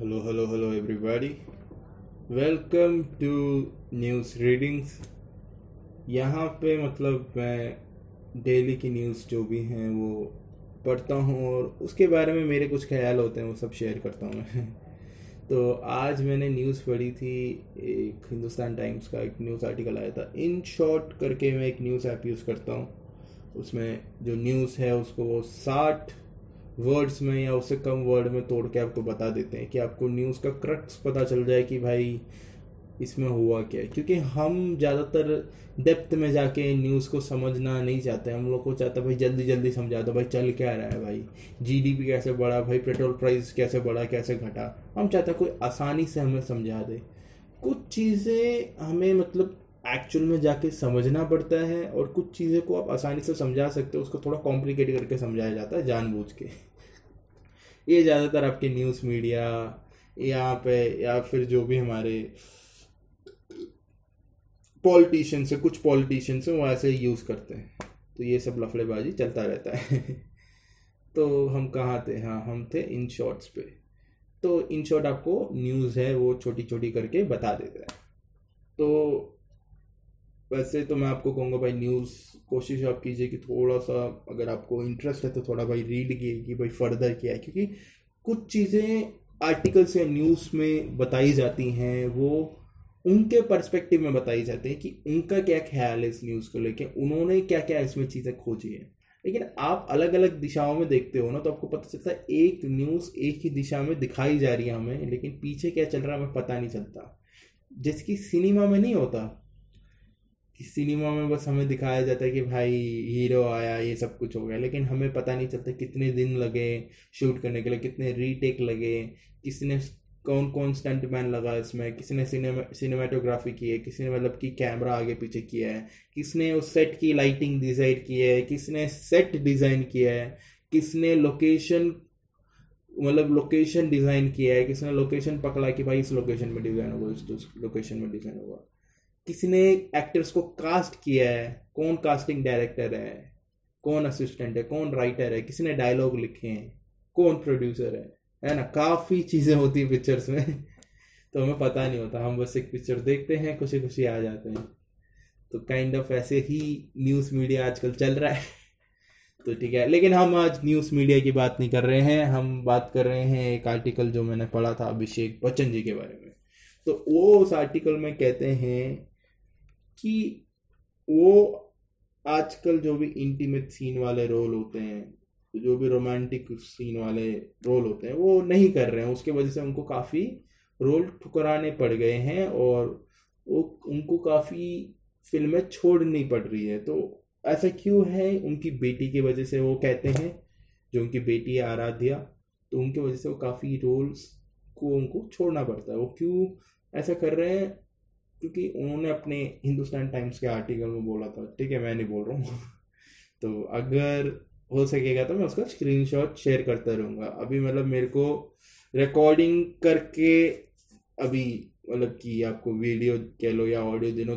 Hello, hello, hello, everybody. Welcome to news readings यहाँ पे मतलब मैं डेली की न्यूज़ जो भी हैं वो पढ़ता हूँ और उसके बारे में मेरे कुछ ख्याल होते हैं वो सब शेयर करता हूँ मैं। तो आज मैंने न्यूज़ पढ़ी थी एक हिंदुस्तान टाइम्स का एक न्यूज़ आर्टिकल आया था। इन शॉर्ट करके मैं एक न्यूज़ ऐप यूज़ करता हूँ। उसमें जो न्यूज़ है उसको वो साठ वर्ड्स में या उससे कम वर्ड में तोड़ के आपको बता देते हैं कि आपको न्यूज़ का क्रक्स पता चल जाए कि भाई इसमें हुआ क्या है। क्योंकि हम ज़्यादातर डेप्थ में जाके न्यूज़ को समझना नहीं चाहते। हम लोग को चाहते भाई, जल्दी जल्दी समझा दो, भाई, चल क्या रहा है भाई? जीडीपी कैसे बढ़ा? भाई पेट्रोल प्राइस कैसे बढ़ा? कैसे घटा? हम चाहते कोई आसानी से हमें समझा दे। कुछ चीज़ें हमें मतलब एक्चुअल में जाके समझना पड़ता है और कुछ चीज़ें को आप आसानी से समझा सकते हो। उसको थोड़ा कॉम्प्लिकेट करके समझाया जाता है जानबूझ के। ये ज़्यादातर आपके न्यूज़ मीडिया यहाँ पे, या फिर जो भी हमारे पॉलिटिशियंस से कुछ पॉलिटिशियंस से वो ऐसे यूज़ करते हैं। तो ये सब लफड़ेबाजी चलता रहता है। तो हम कहाँ थे? हाँ हम थे इन शॉर्ट्स पे। तो इन शॉर्ट आपको न्यूज़ है, वो छोटी छोटी करके बता देता है। तो वैसे तो मैं आपको कहूँगा भाई न्यूज़ कोशिश आप कीजिए कि थोड़ा सा अगर आपको इंटरेस्ट है तो थोड़ा भाई रीड कीजिए कि भाई फर्दर क्या है, क्योंकि कुछ चीज़ें आर्टिकल्स या न्यूज़ में बताई जाती हैं, वो उनके पर्सपेक्टिव में बताई जाती है कि उनका क्या ख्याल है इस न्यूज़ को लेके, उन्होंने क्या क्या इसमें चीज़ें खोजी हैं। लेकिन आप अलग अलग दिशाओं में देखते हो ना तो आपको पता चलता है, एक न्यूज़ एक ही दिशा में दिखाई जा रही है हमें, लेकिन पीछे क्या चल रहा है हमें पता नहीं चलता। जैसे कि सिनेमा में नहीं होता कि सिनेमा में बस हमें दिखाया जाता है कि भाई हीरो आया, ये सब कुछ हो गया। लेकिन हमें पता नहीं चलता कितने दिन लगे शूट करने के लिए, कितने रीटेक लगे, किसने कौन कौन स्टंट मैन लगा इसमें किसी ने सिनेमाटोग्राफी की है किसी ने मतलब कि कैमरा आगे पीछे किया है, किसने उस सेट की लाइटिंग डिज़ाइन की है, किसने सेट डिज़ाइन किया है, किसने लोकेशन मतलब लोकेशन डिज़ाइन किया है, किसने लोकेशन पकड़ा कि भाई इस लोकेशन में डिज़ाइन होगा, इस लोकेशन में डिज़ाइन होगा। किसी ने एक्टर्स को कास्ट किया है? कौन कास्टिंग डायरेक्टर है? कौन असिस्टेंट है? कौन राइटर है? किसी ने डायलॉग लिखे हैं? कौन प्रोड्यूसर है? है ना? काफ़ी चीज़ें होती है पिक्चर्स में। तो हमें पता नहीं होता। हम बस एक पिक्चर देखते हैं खुशी खुशी आ जाते हैं। तो काइंड kind ऑफ़ of ऐसे ही न्यूज़ मीडिया आजकल चल रहा है। तो ठीक है। लेकिन हम आज न्यूज़ मीडिया की बात नहीं कर रहे हैं। हम बात कर रहे हैं एक आर्टिकल जो मैंने पढ़ा था, अभिषेक बच्चन जी के बारे में। तो वो उस आर्टिकल में कहते हैं कि वो आजकल जो भी इंटीमेट सीन वाले रोल होते हैं, जो भी रोमांटिक सीन वाले रोल होते हैं, वो नहीं कर रहे हैं। उसके वजह से उनको काफ़ी रोल ठुकराने पड़ गए हैं और वो, उनको काफ़ी फ़िल्में छोड़नी पड़ रही है। तो ऐसा क्यों है? उनकी बेटी की वजह से वो कहते हैं, जो उनकी बेटी है आराध्या तो उनकी वजह से वो काफ़ी रोल्स को उनको छोड़ना पड़ता है। वो क्यों ऐसा कर रहे हैं? क्योंकि उन्होंने अपने हिंदुस्तान टाइम्स के आर्टिकल में बोला था, ठीक है, मैं नहीं बोल रहा हूँ। तो अगर हो सकेगा तो मैं उसका स्क्रीनशॉट शेयर करता रहूँगा। अभी मतलब मेरे को रिकॉर्डिंग करके अभी मतलब कि आपको वीडियो कह लो या ऑडियो दिनों,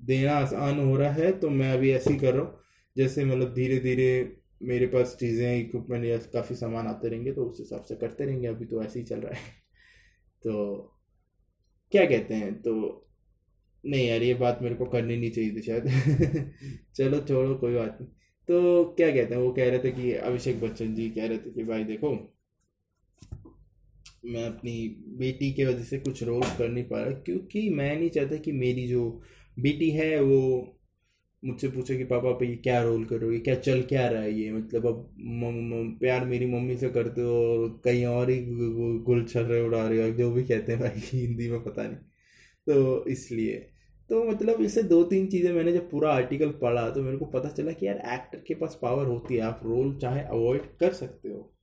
देना आसान हो रहा है तो मैं अभी ऐसे ही कर रहा हूँ। जैसे मतलब धीरे धीरे मेरे पास चीज़ें इक्विपमेंट या काफ़ी सामान आते रहेंगे तो उस हिसाब से करते रहेंगे। अभी तो ऐसे ही चल रहा है। तो क्या कहते हैं तो नहीं यार, ये बात मेरे को करनी नहीं चाहिए थी शायद। चलो छोड़ो, कोई बात नहीं। तो क्या कहते हैं, वो कह रहे थे कि अभिषेक बच्चन जी कह रहे थे कि भाई देखो, मैं अपनी बेटी के वजह से कुछ रोल कर नहीं पा रहा, क्योंकि मैं नहीं चाहता कि मेरी जो बेटी है वो मुझसे पूछे कि पापा पे ये क्या रोल करोगे क्या चल क्या रहा है ये? मतलब अब प्यार मेरी मम्मी से करते हो कहीं और ही गुल छल रहे उड़ा रहे हो, जो भी कहते हैं भाई, हिंदी में पता नहीं। तो इसलिए तो मतलब इससे दो तीन चीज़ें मैंने जब पूरा आर्टिकल पढ़ा तो मेरे को पता चला कि यार एक्टर के पास पावर होती है। आप रोल चाहे अवॉइड कर सकते हो।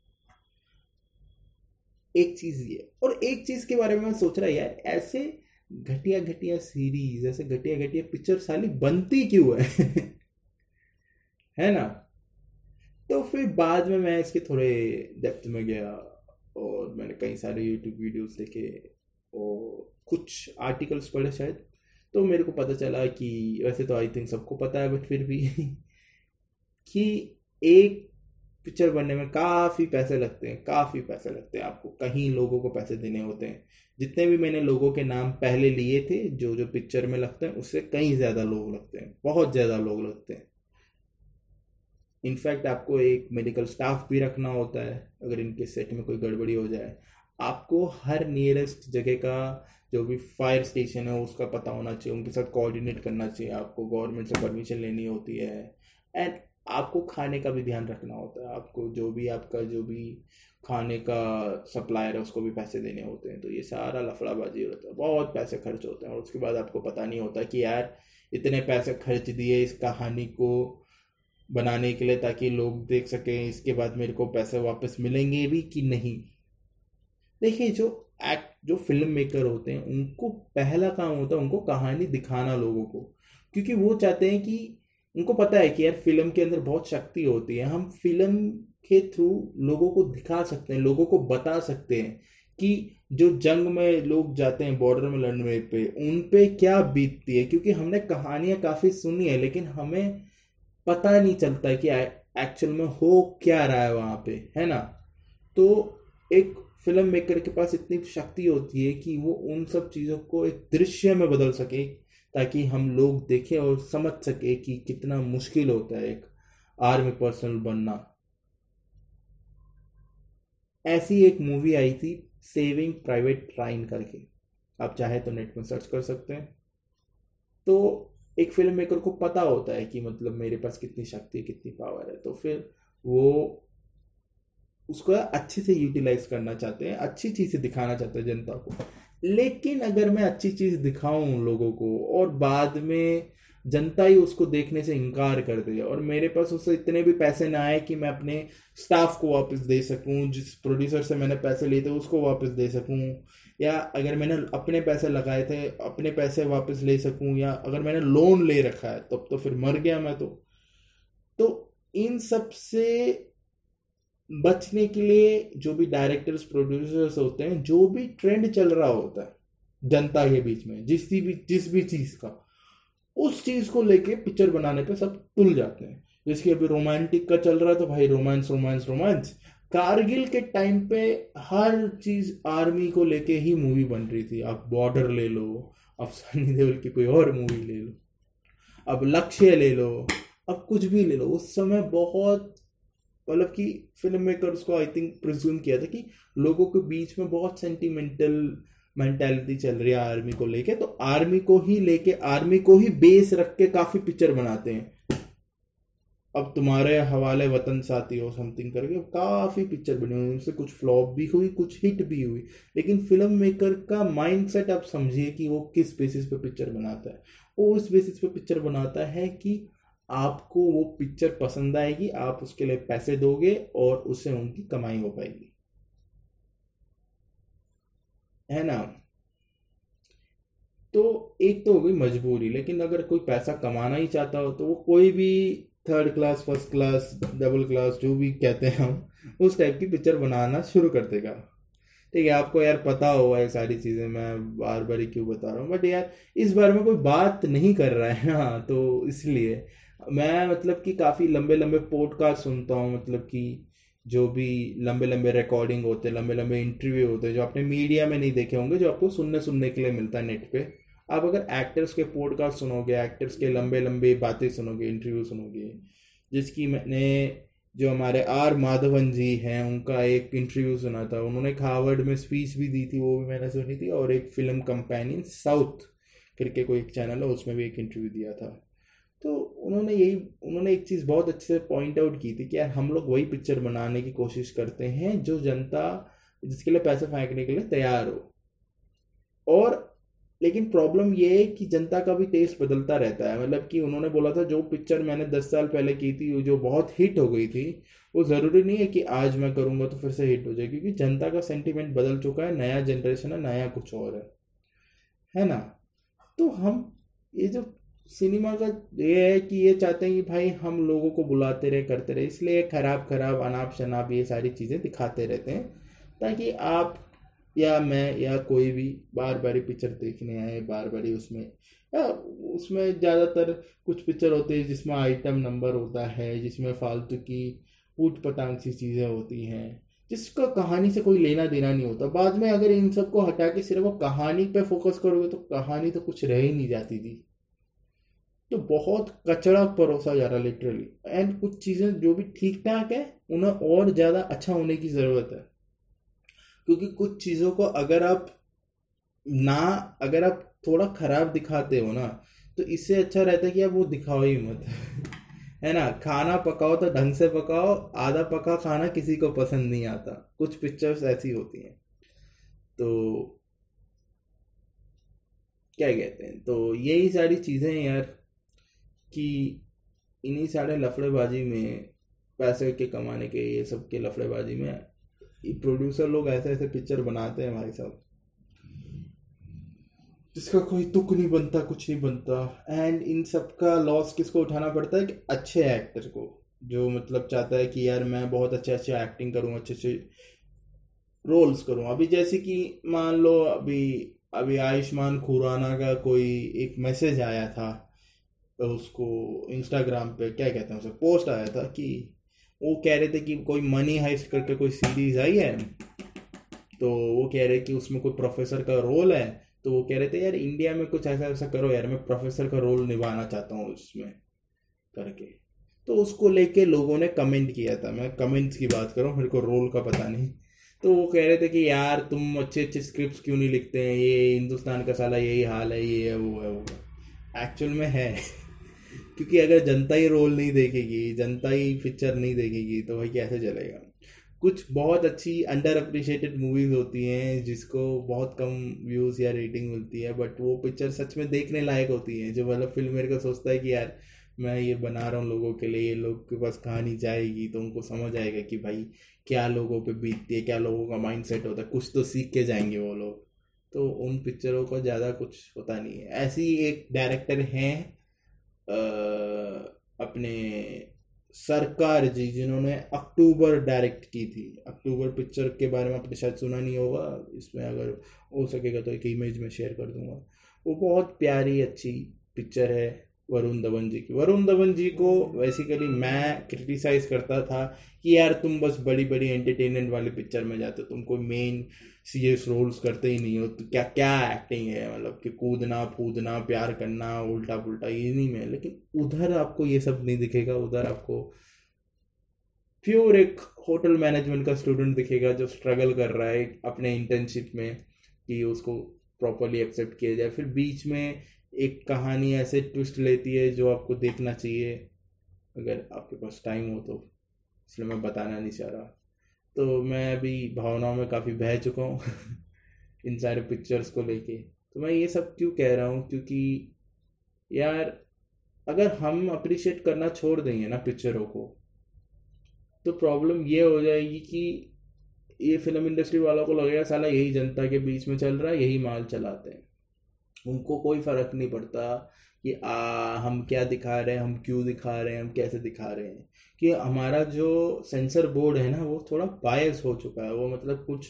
एक चीज़ ये। और एक चीज़ के बारे में मैं सोच रहा यार, ऐसे घटिया घटिया सीरीज़ ऐसे घटिया घटिया पिक्चर साली बनती क्यों है? है ना? तो फिर बाद में मैं इसके थोड़े डेप्थ में गया, और मैंने कई सारे यूट्यूब वीडियोस देखे, और कुछ आर्टिकल्स पढ़े शायद। तो मेरे को पता चला कि वैसे तो आई थिंक सबको पता है बट फिर भी कि एक पिक्चर बनने में काफ़ी पैसे लगते हैं, काफ़ी पैसे लगते हैं आपको। कहीं लोगों को पैसे देने होते हैं। जितने भी मैंने लोगों के नाम पहले लिए थे, जो जो पिक्चर में लगते हैं, उससे कहीं ज़्यादा लोग लगते हैं, बहुत ज़्यादा लोग लगते हैं। इनफैक्ट आपको एक मेडिकल स्टाफ भी रखना होता है, अगर इनके सेट में कोई गड़बड़ी हो जाए। आपको हर नियरेस्ट जगह का जो भी फायर स्टेशन है, उसका पता होना चाहिए, उनके साथ कोऑर्डिनेट करना चाहिए आपको गवर्नमेंट से परमिशन लेनी होती है। एंड आपको खाने का भी ध्यान रखना होता है, आपको जो भी आपका जो भी खाने का सप्लायर है, उसको भी पैसे देने होते हैं। तो ये सारा लफड़ाबाजी होता है, बहुत पैसे खर्च होते हैं। और उसके बाद आपको पता नहीं होता कि यार, इतने पैसे खर्च दिए इस कहानी को बनाने के लिए ताकि लोग देख सकें, इसके बाद मेरे को पैसे वापस मिलेंगे भी कि नहीं। देखिए, जो एक्ट जो फ़िल्म मेकर होते हैं, उनको पहला काम होता है उनको कहानी दिखाना लोगों को। क्योंकि वो चाहते हैं कि उनको पता है कि यार फ़िल्म के अंदर बहुत शक्ति होती है। हम फ़िल्म के थ्रू लोगों को दिखा सकते हैं, लोगों को बता सकते हैं कि जो जंग में लोग जाते हैं बॉर्डर में लड़ने पे, उन पे क्या बीतती है। क्योंकि हमने कहानियाँ काफ़ी सुनी है, लेकिन हमें पता नहीं चलता कि एक्चुअल में हो क्या रहा है वहाँ पे, है ना? तो एक फ़िल्म मेकर के पास इतनी शक्ति होती है कि वो उन सब चीज़ों को एक दृश्य में बदल सके, ताकि हम लोग देखें और समझ सके कि कितना मुश्किल होता है एक आर्मी पर्सनल बनना। ऐसी एक मूवी आई थी सेविंग प्राइवेट राइन करके। आप चाहे तो नेट में सर्च कर सकते हैं। तो एक फ़िल्म मेकर को पता होता है कि मतलब मेरे पास कितनी शक्ति है, कितनी पावर है। तो फिर वो उसको अच्छे से यूटिलाइज करना चाहते हैं, अच्छी चीज़ें दिखाना चाहते हैं जनता को। लेकिन अगर मैं अच्छी चीज़ दिखाऊँ उन लोगों को और बाद में जनता ही उसको देखने से इनकार कर दे और मेरे पास उससे इतने भी पैसे ना आए कि मैं अपने स्टाफ को वापस दे सकूँ, जिस प्रोड्यूसर से मैंने पैसे लिए थे उसको वापस दे सकूँ, या अगर मैंने अपने पैसे लगाए थे, अपने पैसे वापस ले सकूँ, या अगर मैंने लोन ले रखा है, तब तो फिर मर गया मैं तो। तो इन सबसे बचने के लिए जो भी डायरेक्टर्स प्रोड्यूसर्स होते हैं, जो भी ट्रेंड चल रहा होता है, जनता के बीच में जिस भी जिस भी चीज़ का, उस चीज़ को लेके पिक्चर बनाने पे सब तुल जाते हैं। जैसे अभी रोमांटिक का चल रहा है तो भाई रोमांस रोमांस रोमांस कारगिल के टाइम पे हर चीज़ आर्मी को लेके ही मूवी बन रही थी। आप बॉर्डर ले लो अब सनी देओल की कोई और मूवी ले लो अब लक्ष्य ले लो अब कुछ भी ले लो, उस समय बहुत मतलब कि फ़िल्म मेकर्स को आई थिंक प्रिज्यूम किया था कि लोगों के बीच में बहुत सेंटिमेंटल मेंटेलिटी चल रही है आर्मी को लेके। तो आर्मी को ही लेके आर्मी को ही बेस रख के काफ़ी पिक्चर बनाते हैं। अब तुम्हारे हवाले वतन साथी हो समथिंग करके, काफ़ी पिक्चर बनी हुई उनसे कुछ फ्लॉप भी हुई, कुछ हिट भी हुई। लेकिन फ़िल्म मेकर का माइंड सेट आप समझिए कि वो किस बेसिस पे पिक्चर बनाता है। वो उस बेसिस पे पिक्चर बनाता है कि आपको वो पिक्चर पसंद आएगी, आप उसके लिए पैसे दोगे और उससे उनकी कमाई हो पाएगी। है ना? तो एक तो हो गई मजबूरी, लेकिन अगर कोई पैसा कमाना ही चाहता हो तो वो कोई भी third class first class double class जो भी कहते हैं हम, उस टाइप की पिक्चर बनाना शुरू कर देगा। ठीक है, आपको यार पता होगा ये सारी चीज़ें, मैं बार बार ही क्यों बता रहा हूँ बट यार इस बारे में कोई बात नहीं कर रहा है ना तो इसलिए मैं मतलब कि काफ़ी लंबे लंबे पॉडकास्ट सुनता हूँ मतलब कि जो भी लंबे लंबे रिकॉर्डिंग होते हैं लंबे लंबे इंटरव्यू होते हैं, जो आपने मीडिया में नहीं देखे होंगे, जो आपको सुनने सुनने के लिए मिलता है नेट पे। आप अगर एक्टर्स के पॉडकास्ट सुनोगे एक्टर्स के लंबे लंबे बातें सुनोगे इंटरव्यू सुनोगे, जिसकी मैंने जो हमारे आर माधवन जी हैं, उनका एक इंटरव्यू सुना था, उन्होंने हार्वर्ड में स्पीच भी दी थी, वो भी मैंने सुनी थी, और एक फ़िल्म कंपेनियन साउथ करके कोई एक चैनल है, उसमें भी एक इंटरव्यू दिया था। तो उन्होंने यही, उन्होंने एक चीज़ बहुत अच्छे से पॉइंट आउट की थी कि यार हम लोग वही पिक्चर बनाने की कोशिश करते हैं जो जनता, जिसके लिए पैसे फेंकने के लिए तैयार हो। और लेकिन प्रॉब्लम ये है कि जनता का भी टेस्ट बदलता रहता है। मतलब कि उन्होंने बोला था, जो पिक्चर मैंने दस साल पहले की थी जो बहुत हिट हो गई थी, वो ज़रूरी नहीं है कि आज मैं करूँगा तो फिर से हिट हो जाए, क्योंकि जनता का सेंटिमेंट बदल चुका है, नया जनरेशन है, नया कुछ और है। है ना? तो हम, ये जो सिनेमा का ये है कि ये चाहते हैं कि भाई हम लोगों को बुलाते रहे, करते रहे। इसलिए खराब खराब, अनाप शनाप ये सारी चीज़ें दिखाते रहते हैं, ताकि आप या मैं या कोई भी बार बार पिक्चर देखने आए, बार बार उसमें, या उसमें ज़्यादातर कुछ पिक्चर होते हैं जिसमें आइटम नंबर होता है, जिसमें फालतू की ऊट पटांग सी चीज़ें होती हैं, जिसका कहानी से कोई लेना देना नहीं होता। बाद में अगर इन सबको हटा के सिर्फ़ वो कहानी पे फोकस करोगे तो कहानी तो कुछ रह ही नहीं जाती थी। तो बहुत कचरा परोसा जा रहा है लिटरली एंड कुछ चीज़ें जो भी ठीक ठाक है, उन्हें और ज़्यादा अच्छा होने की ज़रूरत है। क्योंकि कुछ चीज़ों को अगर आप ना, अगर आप थोड़ा खराब दिखाते हो ना तो इससे अच्छा रहता है कि आप वो दिखाओ ही मत। है ना? खाना पकाओ तो ढंग से पकाओ, आधा पका खाना किसी को पसंद नहीं आता। कुछ पिक्चर्स ऐसी होती हैं। तो क्या कहते हैं? तो यही सारी चीज़ें यार। कि इन्हीं सारे लफड़ेबाजी में, पैसे के कमाने के, ये सब के लफड़ेबाजी में प्रोड्यूसर लोग ऐसे ऐसे पिक्चर बनाते हैं भाई साहब। जिसका कोई तुक नहीं बनता, कुछ नहीं बनता। एंड इन सब का लॉस किसको उठाना पड़ता है? कि अच्छे एक्टर को, जो मतलब चाहता है कि यार मैं बहुत अच्छे अच्छे एक्टिंग करूँ, अच्छे अच्छे रोल्स करूँ। अभी जैसे कि मान लो, अभी अभी आयुष्मान खुराना का कोई एक मैसेज आया था। उसको इंस्टाग्राम पे क्या कहते हैं उसे पोस्ट आया था कि वो कह रहे थे कि कोई मनी हाइस्ट करके कोई सीरीज़ आई है। तो वो कह रहे कि उसमें कोई प्रोफेसर का रोल है। तो वो कह रहे थे, यार इंडिया में कुछ ऐसा ऐसा करो यार, मैं प्रोफेसर का रोल निभाना चाहता हूँ उसमें, करके। तो उसको लेके लोगों ने कमेंट किया था। मैं कमेंट्स की बात करूँ मेरे को रोल का पता नहीं। तो वो कह रहे थे कि, यार, तुम अच्छे अच्छे स्क्रिप्ट क्यों नहीं लिखते हैं? ये हिंदुस्तान का साला यही हाल है, ये है, वो है, वो एक्चुअल में है। क्योंकि अगर जनता ही रोल नहीं देखेगी, जनता ही पिक्चर नहीं देखेगी तो भाई कैसे चलेगा? कुछ बहुत अच्छी अंडर अप्रिशिएटेड मूवीज़ होती हैं, जिसको बहुत कम व्यूज़ या रेटिंग मिलती है बट वो पिक्चर सच में देखने लायक होती हैं। जो मतलब फ़िल्म मेरे को सोचता है कि यार, मैं ये बना रहा हूँ लोगों के लिए ये लोग के पास कहानी जाएगी तो उनको समझ आएगा कि भाई क्या लोगों पे बीतती है, क्या लोगों का माइंड सेट होता है। कुछ तो सीख के जाएँगे वो लोग। तो उन पिक्चरों का ज़्यादा कुछ होता नहीं है। ऐसी एक डायरेक्टर हैं अपने सरकार जी, जिन्होंने अक्टूबर डायरेक्ट की थी। अक्टूबर पिक्चर के बारे में आपने शायद सुना नहीं होगा। इसमें अगर हो सकेगा तो एक इमेज में शेयर कर दूँगा। वो बहुत प्यारी, अच्छी पिक्चर है। वरुण धवन जी की। वरुण धवन जी को बेसिकली मैं क्रिटिसाइज करता था कि यार तुम बस बड़ी बड़ी एंटरटेनमेंट वाली पिक्चर में जाते हो, तुम कोई मेन सीरियस रोल्स करते ही नहीं हो तो क्या क्या एक्टिंग है? मतलब कि कूदना, फूदना, प्यार करना उल्टा पुल्टा ये नहीं में लेकिन उधर आपको ये सब नहीं दिखेगा, उधर आपको प्योर एक होटल मैनेजमेंट का स्टूडेंट दिखेगा जो स्ट्रगल कर रहा है अपने इंटर्नशिप में कि उसको प्रॉपरली एक्सेप्ट किया जाए। फिर बीच में एक कहानी ऐसे ट्विस्ट लेती है जो आपको देखना चाहिए। अगर आपके पास टाइम हो तो। इसलिए मैं बताना नहीं चाह रहा। तो मैं अभी भावनाओं में काफ़ी बह चुका हूँ। इन सारे पिक्चर्स को लेके। तो मैं ये सब क्यों कह रहा हूँ? क्योंकि यार, अगर हम अप्रिशिएट करना छोड़ देंगे ना पिक्चरों को तो प्रॉब्लम ये हो जाएगी कि ये फ़िल्म इंडस्ट्री वालों को लगेगा, साला यही जनता के बीच में चल रहा है, यही माल चलाते हैं। उनको कोई फ़र्क नहीं पड़ता कि आ, हम क्या दिखा रहे हैं हम क्यों दिखा रहे हैं हम कैसे दिखा रहे हैं। कि हमारा जो सेंसर बोर्ड है ना वो थोड़ा बायस हो चुका है। वो मतलब कुछ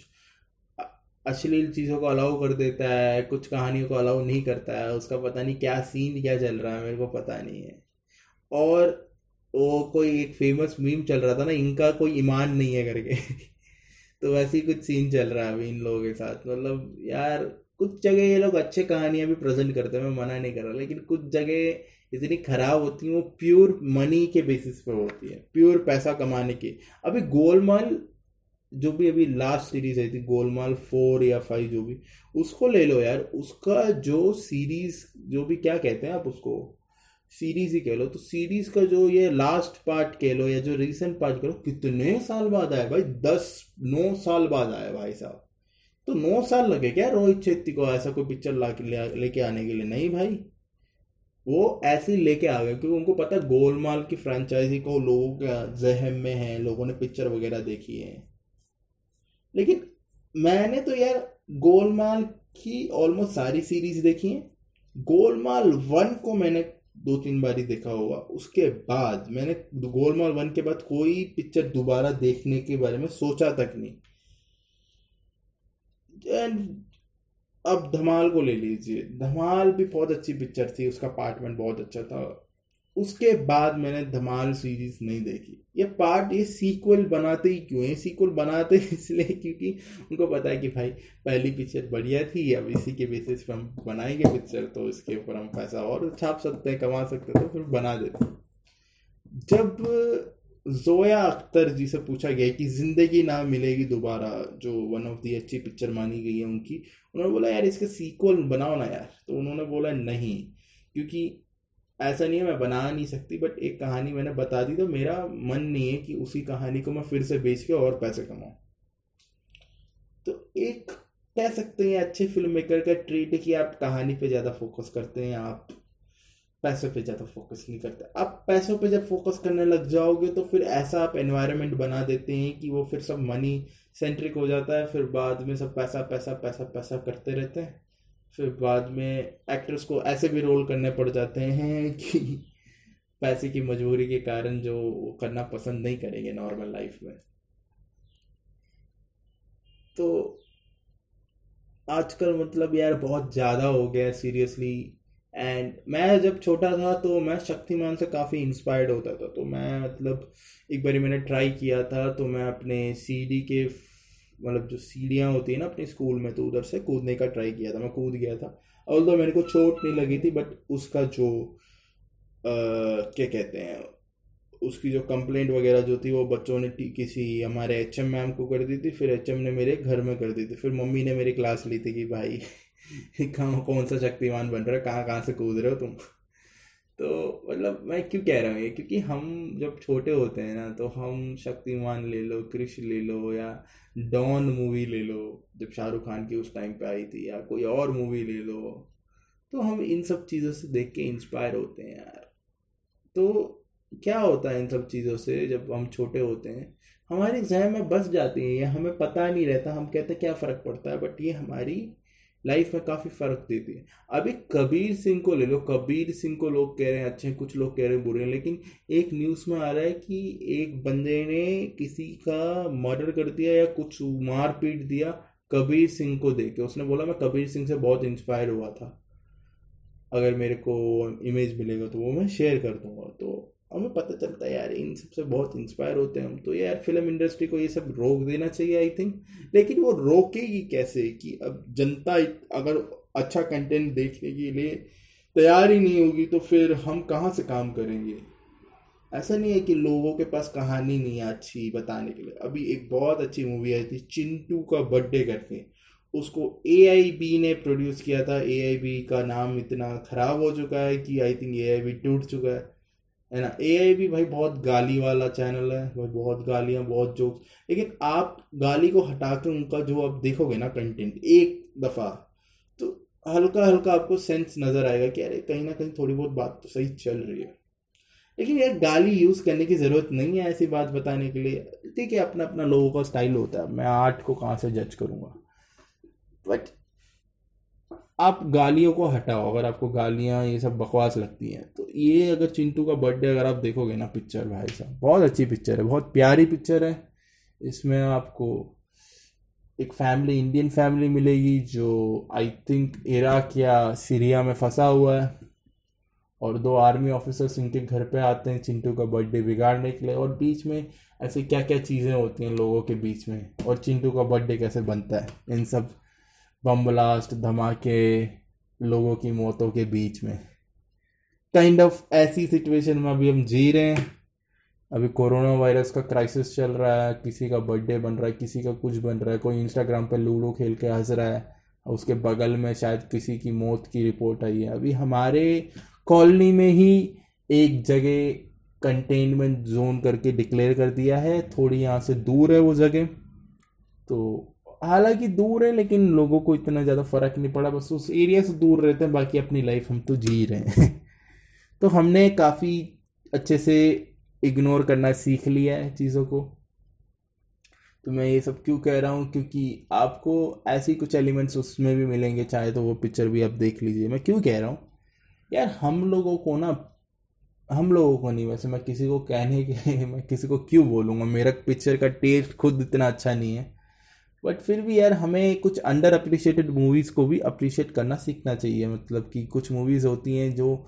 अश्लील चीज़ों को अलाउ कर देता है कुछ कहानियों को अलाउ नहीं करता है उसका पता नहीं क्या सीन क्या चल रहा है मेरे को पता नहीं है। और वो कोई एक फ़ेमस मीम चल रहा था ना इनका कोई ईमान नहीं है करके। तो वैसे ही कुछ सीन चल रहा है अभी इन लोगों के साथ। मतलब यार कुछ जगह ये लोग अच्छे कहानियाँ भी प्रेजेंट करते हैं, मैं मना नहीं कर रहा, लेकिन कुछ जगह इतनी खराब होती हैं, वो प्योर मनी के बेसिस पे होती है प्योर पैसा कमाने की। अभी गोलमाल जो भी अभी लास्ट सीरीज़ आई थी, गोलमाल फोर या फाइव जो भी, उसको ले लो यार, उसका जो सीरीज़ जो भी क्या कहते हैं आप उसको सीरीज़ ही कह लो तो सीरीज़ का जो ये लास्ट पार्ट कह लो, या जो रिसेंट पार्ट कह लो, कितने साल बाद आया भाई, दस, नौ साल बाद आया भाई साहब। तो नौ साल लगे क्या रोहित शेट्टी को ऐसा कोई पिक्चर ला लेके आने के लिए? नहीं भाई। वो ऐसे ही लेके आ गए, क्योंकि उनको पता है गोलमाल की फ्रेंचाइजी को लोगों के जहम में है, लोगों ने पिक्चर वगैरह देखी है। लेकिन मैंने तो यार गोलमाल की ऑलमोस्ट सारी सीरीज़ देखी है। गोलमाल वन को मैंने दो तीन बार ही देखा होगा। उसके बाद मैंने गोलमाल वन के बाद कोई पिक्चर दोबारा देखने के बारे में सोचा तक नहीं। एंड अब धमाल को ले लीजिए। धमाल भी बहुत अच्छी पिक्चर थी, उसका पार्ट वन बहुत अच्छा था। उसके बाद मैंने धमाल सीरीज़ नहीं देखी। ये पार्ट ये सीक्वल बनाते ही क्यों है? सीक्वल बनाते इसलिए क्योंकि उनको पता है कि भाई, पहली पिक्चर बढ़िया थी, अब इसी के बेसिस पर हम बनाएँगे पिक्चर तो इसके ऊपर हम पैसा और छाप सकते हैं, कमा सकते हैं तो फिर बना देते जब जोया अख्तर जी से पूछा गया कि ज़िंदगी ना मिलेगी दोबारा, जो वन ऑफ़ दी अच्छी पिक्चर मानी गई है उनकी। उन्होंने बोला, यार, इसके सीक्वल बनाओ ना यार। तो उन्होंने बोला, नहीं, क्योंकि ऐसा नहीं है, मैं बना नहीं सकती बट एक कहानी मैंने बता दी तो मेरा मन नहीं है कि उसी कहानी को मैं फिर से बेच के और पैसे कमाऊँ। तो एक कह सकते हैं, अच्छे फ़िल्म मेकर का ट्रीट है कि आप कहानी पे ज़्यादा फोकस करते हैं, आप पैसों पे ज़्यादा फोकस नहीं करते। आप पैसों पे जब फोकस करने लग जाओगे तो फिर ऐसा आप एनवायरनमेंट बना देते हैं कि वो फिर सब मनी सेंट्रिक हो जाता है, फिर बाद में सब पैसा पैसा पैसा पैसा करते रहते हैं। फिर बाद में एक्टर्स को ऐसे भी रोल करने पड़ जाते हैं कि पैसे की मजबूरी के कारण जो करना पसंद नहीं करेंगे नॉर्मल लाइफ में। तो आजकल मतलब यार बहुत ज़्यादा हो गया सीरियसली एंड मैं जब छोटा था तो मैं शक्तिमान से काफ़ी इंस्पायर्ड होता था। तो मैं मतलब एक बार मैंने ट्राई किया था तो मैं अपने सीढ़ी के मतलब जो सीढ़ियाँ होती है ना अपने स्कूल में तो उधर से कूदने का ट्राई किया था। मैं कूद गया था। और तो मेरे को चोट नहीं लगी थी बट उसका जो क्या कहते हैं, उसकी जो कंप्लेंट वगैरह जो थी, वो बच्चों ने किसी हमारे एच एम मैम को कर दी थी, फिर एच एम ने मेरे घर में कर दी थी। फिर मम्मी ने मेरी क्लास ली थी कि भाई कौन सा शक्तिमान बन रहा है, कहाँ कहाँ से कूद रहे हो तुम? तो मतलब मैं क्यों कह रहा हूँ ये? क्योंकि हम जब छोटे होते हैं ना तो हम शक्तिमान ले लो क्रिश ले लो या डॉन मूवी ले लो, जब शाहरुख खान की उस टाइम पे आई थी या कोई और मूवी ले लो तो हम इन सब चीज़ों से देख के इंस्पायर होते हैं यार। तो क्या होता है इन सब चीज़ों से जब हम छोटे होते हैं? हमारी जहन में बस जाती है, ये हमें पता नहीं रहता, हम कहते क्या फ़र्क पड़ता है बट ये हमारी लाइफ में काफ़ी फ़र्क देती है। अभी कबीर सिंह को ले लो, कबीर सिंह को लोग कह रहे हैं, अच्छे हैं, कुछ लोग कह रहे हैं, बुरे हैं, लेकिन एक न्यूज़ में आ रहा है कि एक बंदे ने किसी का मर्डर कर दिया या कुछ मार पीट दिया कबीर सिंह को देख के। उसने बोला, मैं कबीर सिंह से बहुत इंस्पायर हुआ था। अगर मेरे को इमेज मिलेगा तो वो मैं शेयर कर दूँगा। तो हमें पता चलता है, यार, इन सबसे बहुत इंस्पायर होते हैं हम। तो यार फ़िल्म इंडस्ट्री को ये सब रोक देना चाहिए आई थिंक लेकिन वो रोकेगी कैसे कि अब जनता अगर अच्छा कंटेंट देखने के लिए तैयार ही नहीं होगी तो फिर हम कहाँ से काम करेंगे? ऐसा नहीं है कि लोगों के पास कहानी नहीं है अच्छी बताने के लिए। अभी एक बहुत अच्छी मूवी आई थी, चिंटू का बर्थडे करके। उसको एआईबी ने प्रोड्यूस किया था। एआईबी का नाम इतना ख़राब हो चुका है कि आई थिंक ए टूट चुका है। है ना? ए आई भी भाई बहुत गाली वाला चैनल है, भाई बहुत गालियाँ, बहुत जोक्स लेकिन आप गाली को हटा के उनका जो आप देखोगे ना कंटेंट एक दफ़ा तो हल्का हल्का आपको सेंस नज़र आएगा कि अरे कहीं ना कहीं थोड़ी बहुत बात तो सही चल रही है। लेकिन यार गाली यूज़ करने की ज़रूरत नहीं है ऐसी बात बताने के लिए। ठीक है अपना अपना लोगों का स्टाइल होता है। मैं आर्ट को कहाँ से जज करूँगा? बट आप गालियों को हटाओ, अगर आपको गालियाँ ये सब बकवास लगती हैं तो ये अगर चिंटू का बर्थडे अगर आप देखोगे ना पिक्चर भाई साहब, बहुत अच्छी पिक्चर है, बहुत प्यारी पिक्चर है। इसमें आपको एक फैमिली इंडियन फैमिली मिलेगी जो आई थिंक इराक या सीरिया में फंसा हुआ है और दो आर्मी ऑफिसर्स इनके घर पे आते हैं चिंटू का बर्थडे बिगाड़ने के लिए और बीच में ऐसे क्या क्या चीज़ें होती हैं लोगों के बीच में और चिंटू का बर्थडे कैसे बनता है, इन सब बम ब्लास्ट, धमाके, लोगों की मौतों के बीच में। काइंड kind ऑफ़ of ऐसी सिचुएशन में अभी हम जी रहे हैं। अभी कोरोना वायरस का क्राइसिस चल रहा है, किसी का बर्थडे बन रहा है, किसी का कुछ बन रहा है, कोई इंस्टाग्राम पे लूडो खेल के हंस रहा है, उसके बगल में शायद किसी की मौत की रिपोर्ट आई है। अभी हमारे कॉलोनी में ही एक जगह कंटेनमेंट जोन करके डिक्लेयर कर दिया है, थोड़ी यहाँ से दूर है वो जगह तो हालाँकि दूर है, लेकिन लोगों को इतना ज़्यादा फ़र्क नहीं पड़ा। बस उस एरिया से दूर रहते हैं, बाकी अपनी लाइफ हम तो जी रहे हैं। तो हमने काफ़ी अच्छे से इग्नोर करना सीख लिया है चीज़ों को। तो मैं ये सब क्यों कह रहा हूँ? क्योंकि आपको ऐसी कुछ एलिमेंट्स उसमें भी मिलेंगे, चाहे तो वो पिक्चर भी आप देख लीजिए। मैं क्यों कह रहा हूँ? यार, हम लोगों को ना, हम लोगों को नहीं, वैसे मैं किसी को कहने के मैं किसी को क्यों बोलूँगा? मेरा पिक्चर का टेस्ट खुद इतना अच्छा नहीं है। बट फिर भी यार हमें कुछ अंडर अप्रिशिएटेड मूवीज़ को भी अप्रिशिएट करना सीखना चाहिए। मतलब कि कुछ मूवीज़ होती हैं जो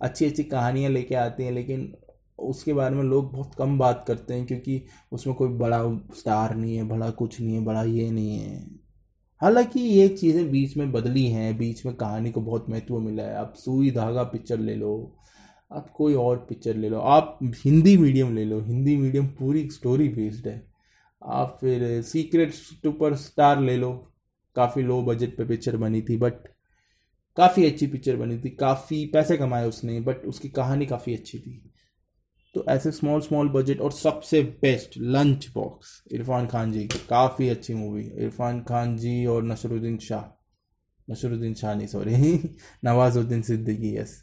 अच्छी अच्छी कहानियाँ लेके आती हैं, लेकिन उसके बारे में लोग बहुत कम बात करते हैं क्योंकि उसमें कोई बड़ा स्टार नहीं है, बड़ा कुछ नहीं है, बड़ा ये नहीं है। हालाँकि ये चीज़ें बीच में बदली हैं, बीच में कहानी को बहुत महत्व मिला है। आप सुई धागा पिक्चर ले लो, आप कोई और पिक्चर ले लो, आप हिंदी मीडियम ले लो। हिंदी मीडियम पूरी स्टोरी बेस्ड है। आप फिर सीक्रेट सुपर स्टार ले लो। काफ़ी लो बजट पे पिक्चर बनी थी बट काफ़ी अच्छी पिक्चर बनी थी। काफ़ी पैसे कमाए उसने बट उसकी कहानी काफ़ी अच्छी थी। तो ऐसे स्मॉल स्मॉल बजट और सबसे best lunch box Irrfan Khan ji की। काफ़ी अच्छी मूवी इरफान खान जी और नसरुद्दीन शाह। नसरुद्दीन शाह नहीं सॉरी नवाजुद्दीन सिद्दीकी यस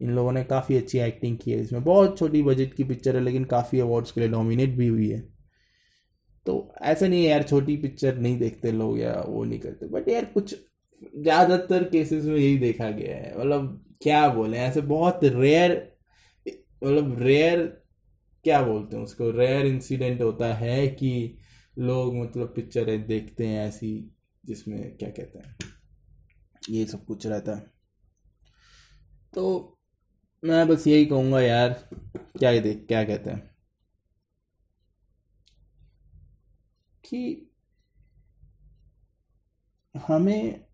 इन लोगों ने काफ़ी अच्छी एक्टिंग की है इसमें। बहुत छोटी बजट की पिक्चर है, लेकिन काफ़ी अवार्ड्स के लिए नॉमिनेट भी हुई है। तो ऐसा नहीं है यार, छोटी पिक्चर नहीं देखते लोग या वो नहीं करते। बट यार कुछ ज़्यादातर केसेस में यही देखा गया है। मतलब क्या बोले, ऐसे बहुत रेयर मतलब रेयर क्या बोलते हैं उसको? रेयर इंसिडेंट होता है कि लोग मतलब पिक्चरें देखते हैं ऐसी, जिसमें क्या कहते हैं, ये सब कुछ रहता है। तो मैं बस यही कहूँगा यार, क्या ये देख, क्या कहते हैं। कि हमें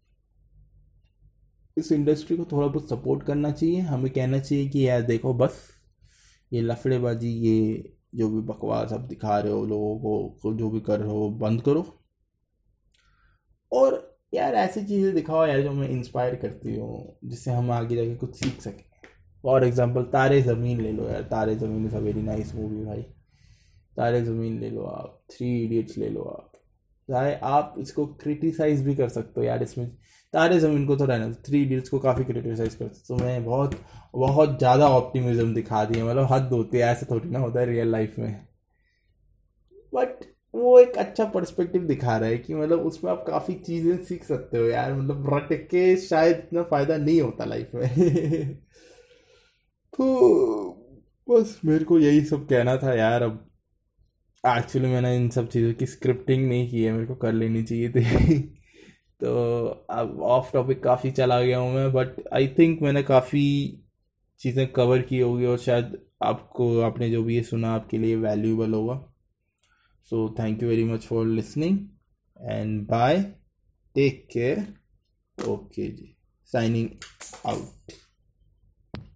इस इंडस्ट्री को थोड़ा बहुत सपोर्ट करना चाहिए। हमें कहना चाहिए कि यार देखो बस, ये लफड़ेबाजी, ये जो भी बकवास आप दिखा रहे हो, लोगों को जो भी कर रहे हो बंद करो। और यार ऐसी चीज़ें दिखाओ यार जो हमें इंस्पायर करती हो, जिससे हम आगे जाके कुछ सीख सकें। फॉर एग्ज़ाम्पल तारे ज़मीन ले लो यार। Taare Zameen is a very nice movie भाई। तारे ज़मीन ले लो आप थ्री इडियट्स ले लो आप। चाहे आप इसको क्रिटिसाइज भी कर सकते हो यार इसमें। तारे ज़मीन को तो रहना थ्री इडियट्स को काफ़ी क्रिटिसाइज कर सकते तो मैं बहुत बहुत ज़्यादा ऑप्टिमिज्म दिखा दिया मतलब हद होती है, ऐसे थोड़ी ना होता है रियल लाइफ में। बट वो एक अच्छा पर्सपेक्टिव दिखा रहा है कि मतलब उसमें आप काफ़ी चीज़ें सीख सकते हो यार मतलब रट के शायद इतना फ़ायदा नहीं होता लाइफ में। तो बस मेरे को यही सब कहना था यार अब। एक्चुअली मैंने इन सब चीज़ों की स्क्रिप्टिंग नहीं की है, मेरे को कर लेनी चाहिए थी। तो अब ऑफ़ टॉपिक काफ़ी चला गया हूँ मैं बट आई थिंक मैंने काफ़ी चीज़ें कवर की होगी और शायद आपको, आपने जो भी ये सुना आपके लिए वैल्यूबल होगा। So thank you very much for listening and bye take care okay ji. Signing out